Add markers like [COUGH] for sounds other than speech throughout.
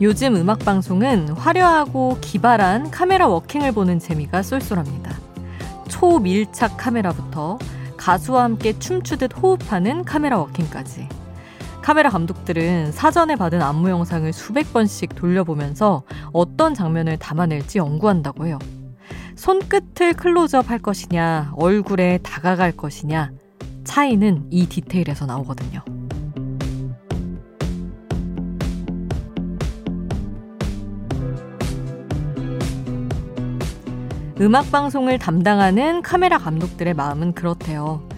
요즘 음악 방송은 화려하고 기발한 카메라 워킹을 보는 재미가 쏠쏠합니다. 초밀착 카메라부터 가수와 함께 춤추듯 호흡하는 카메라 워킹까지. 카메라 감독들은 사전에 받은 안무 영상을 수백 번씩 돌려보면서 어떤 장면을 담아낼지 연구한다고 해요. 손끝을 클로즈업 할 것이냐, 얼굴에 다가갈 것이냐, 차이는 이 디테일에서 나오거든요. 음악 방송을 담당하는 카메라 감독들의 마음은 그렇대요.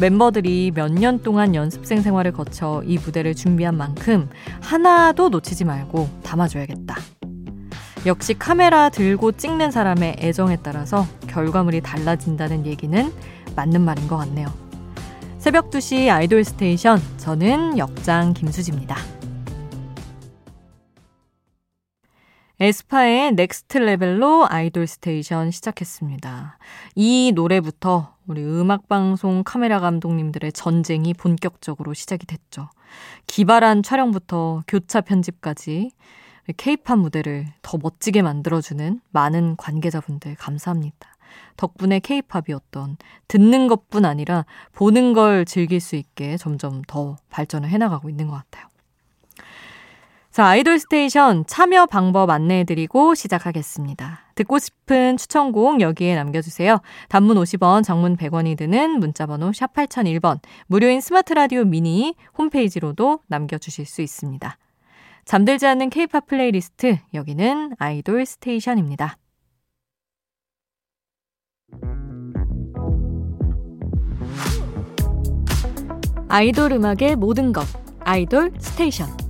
멤버들이 몇 년 동안 연습생 생활을 거쳐 이 무대를 준비한 만큼 하나도 놓치지 말고 담아줘야겠다. 역시 카메라 들고 찍는 사람의 애정에 따라서 결과물이 달라진다는 얘기는 맞는 말인 것 같네요. 새벽 2시 아이돌 스테이션, 저는 역장 김수지입니다. 에스파의 Next Level로 아이돌 스테이션 시작했습니다. 이 노래부터 우리 음악방송 카메라 감독님들의 전쟁이 본격적으로 시작이 됐죠. 기발한 촬영부터 교차 편집까지 케이팝 무대를 더 멋지게 만들어주는 많은 관계자분들 감사합니다. 덕분에 케이팝이 어떤 듣는 것뿐 아니라 보는 걸 즐길 수 있게 점점 더 발전을 해나가고 있는 것 같아요. 자, 아이돌 스테이션 참여 방법 안내해드리고 시작하겠습니다. 듣고 싶은 추천곡 여기에 남겨주세요. 단문 50원, 장문 100원이 드는 문자번호 샵 8001번, 무료인 스마트 라디오 미니 홈페이지로도 남겨주실 수 있습니다. 잠들지 않는 케이팝 플레이리스트, 여기는 아이돌 스테이션입니다. 아이돌 음악의 모든 것, 아이돌 스테이션.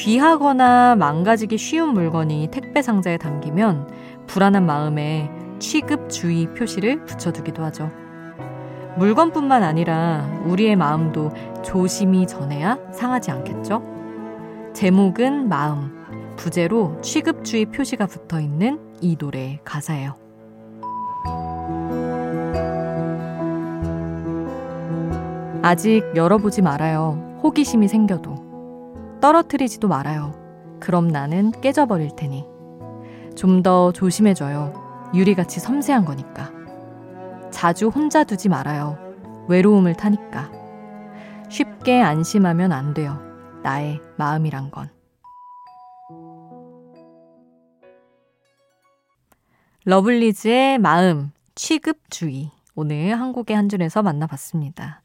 귀하거나 망가지기 쉬운 물건이 택배 상자에 담기면 불안한 마음에 취급주의 표시를 붙여두기도 하죠. 물건뿐만 아니라 우리의 마음도 조심히 전해야 상하지 않겠죠? 제목은 마음, 부제로 취급주의 표시가 붙어 있는 이 노래의 가사예요. 아직 열어보지 말아요. 호기심이 생겨도. 떨어뜨리지도 말아요. 그럼 나는 깨져버릴 테니. 좀 더 조심해줘요. 유리같이 섬세한 거니까. 자주 혼자 두지 말아요. 외로움을 타니까. 쉽게 안심하면 안 돼요. 나의 마음이란 건. 러블리즈의 마음, 취급주의. 오늘 한국의 한 줄에서 만나봤습니다.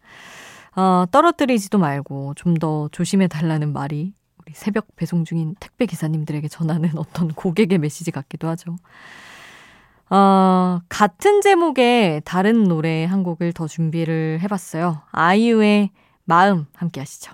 어, 떨어뜨리지도 말고 좀 더 조심해 달라는 말이 우리 새벽 배송 중인 택배 기사님들에게 전하는 [LAUGHS] 어떤 고객의 메시지 같기도 하죠. 어, 같은 제목의 다른 노래 한 곡을 더 준비를 해봤어요. 아이유의 마음 함께 하시죠.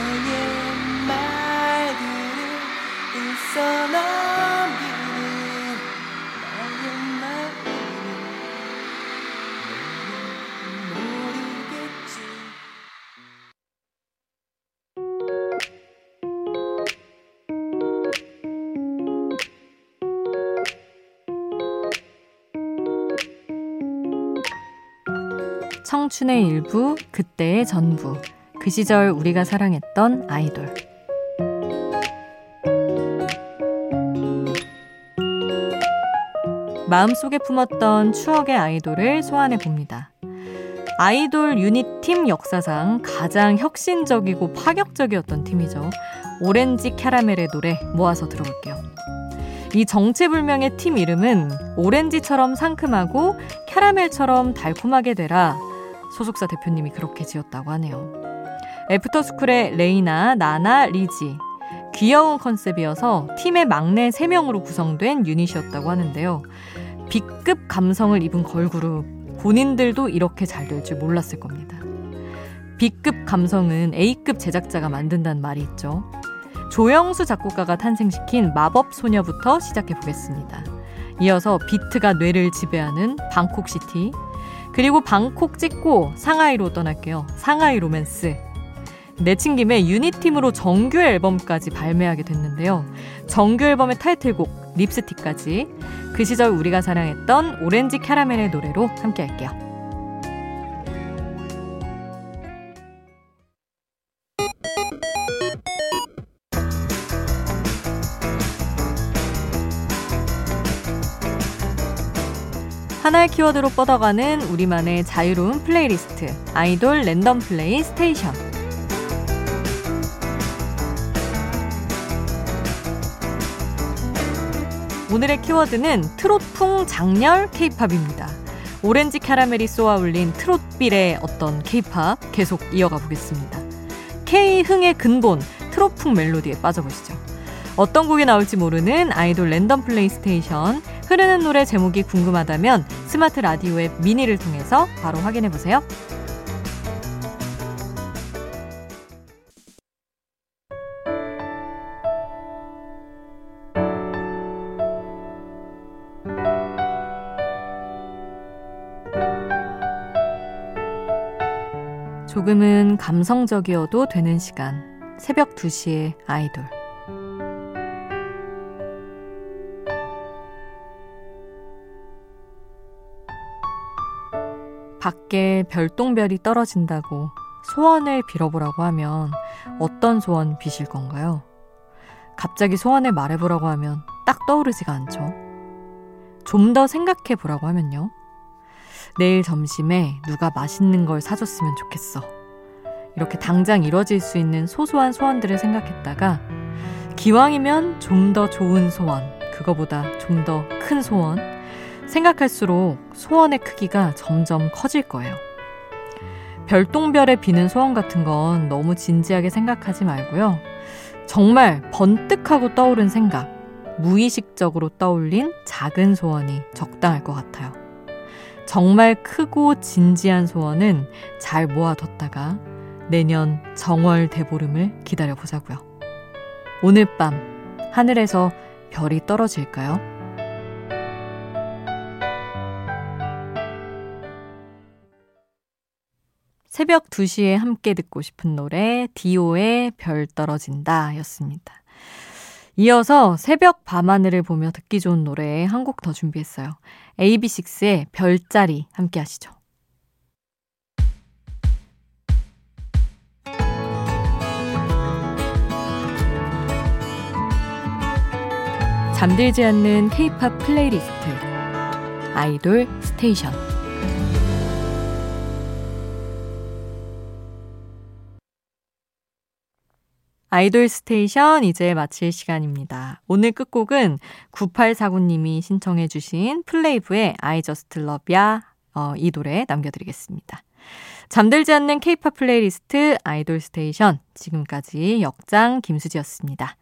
청춘의 일부, 그때의 전부. 그 시절 우리가 사랑했던 아이돌. 마음속에 품었던 추억의 아이돌을 소환해 봅니다. 아이돌 유닛 팀 역사상 가장 혁신적이고 파격적이었던 팀이죠. 오렌지 캐러멜의 노래 모아서 들어볼게요. 이 정체불명의 팀 이름은 오렌지처럼 상큼하고 캐러멜처럼 달콤하게 되라 소속사 대표님이 그렇게 지었다고 하네요. 애프터스쿨의 레이나, 나나, 리지. 귀여운 컨셉이어서 팀의 막내 3명으로 구성된 유닛이었다고 하는데요. B급 감성을 입은 걸그룹. 본인들도 이렇게 잘 될 줄 몰랐을 겁니다. B급 감성은 A급 제작자가 만든다는 말이 있죠. 조영수 작곡가가 탄생시킨 마법 소녀부터 시작해 보겠습니다. 이어서 비트가 뇌를 지배하는 방콕시티, 그리고 방콕 찍고 상하이로 떠날게요. 상하이 로맨스. 내친 김에 유닛팀으로 정규 앨범까지 발매하게 됐는데요. 정규 앨범의 타이틀곡 립스틱까지 그 시절 우리가 사랑했던 오렌지 캐러멜의 노래로 함께 할게요. 하나의 키워드로 뻗어가는 우리만의 자유로운 플레이리스트 아이돌 랜덤 플레이 스테이션 오늘의 키워드는 트롯풍 작렬 케이팝입니다. 오렌지 캐러멜이 쏘아 올린 트롯삘의 어떤 케이팝 계속 이어가 보겠습니다. K흥의 근본 트롯풍 멜로디에 빠져보시죠. 어떤 곡이 나올지 모르는 아이돌 랜덤 플레이 스테이션 흐르는 노래 제목이 궁금하다면 스마트 라디오 앱 미니를 통해서 바로 확인해 보세요. 조금은 감성적이어도 되는 시간. 새벽 2시에 아이돌. 밖에 별똥별이 떨어진다고 소원을 빌어보라고 하면 어떤 소원 비실 건가요? 갑자기 소원을 말해보라고 하면 딱 떠오르지가 않죠. 좀 더 생각해 보라고 하면요. 내일 점심에 누가 맛있는 걸 사줬으면 좋겠어. 이렇게 당장 이뤄질 수 있는 소소한 소원들을 생각했다가 기왕이면 좀 더 좋은 소원, 그거보다 좀 더 큰 소원, 생각할수록 소원의 크기가 점점 커질 거예요. 별똥별에 비는 소원 같은 건 너무 진지하게 생각하지 말고요. 정말 번뜩하고 떠오른 생각, 무의식적으로 떠올린 작은 소원이 적당할 것 같아요. 정말 크고 진지한 소원은 잘 모아뒀다가 내년 정월 대보름을 기다려보자고요. 오늘 밤 하늘에서 별이 떨어질까요? 새벽 2시에 함께 듣고 싶은 노래 디오의 별 떨어진다 였습니다. 이어서 새벽 밤하늘을 보며 듣기 좋은 노래 한 곡 더 준비했어요. AB6IX의 별자리 함께 하시죠. 잠들지 않는 K-팝 플레이리스트 아이돌 스테이션 아이돌 스테이션 이제 마칠 시간입니다. 오늘 끝곡은 9849님이 신청해 주신 플레이브의 I Just Love Ya 어, 이 노래 남겨드리겠습니다. 잠들지 않는 케이팝 플레이리스트 아이돌 스테이션 지금까지 역장 김수지였습니다.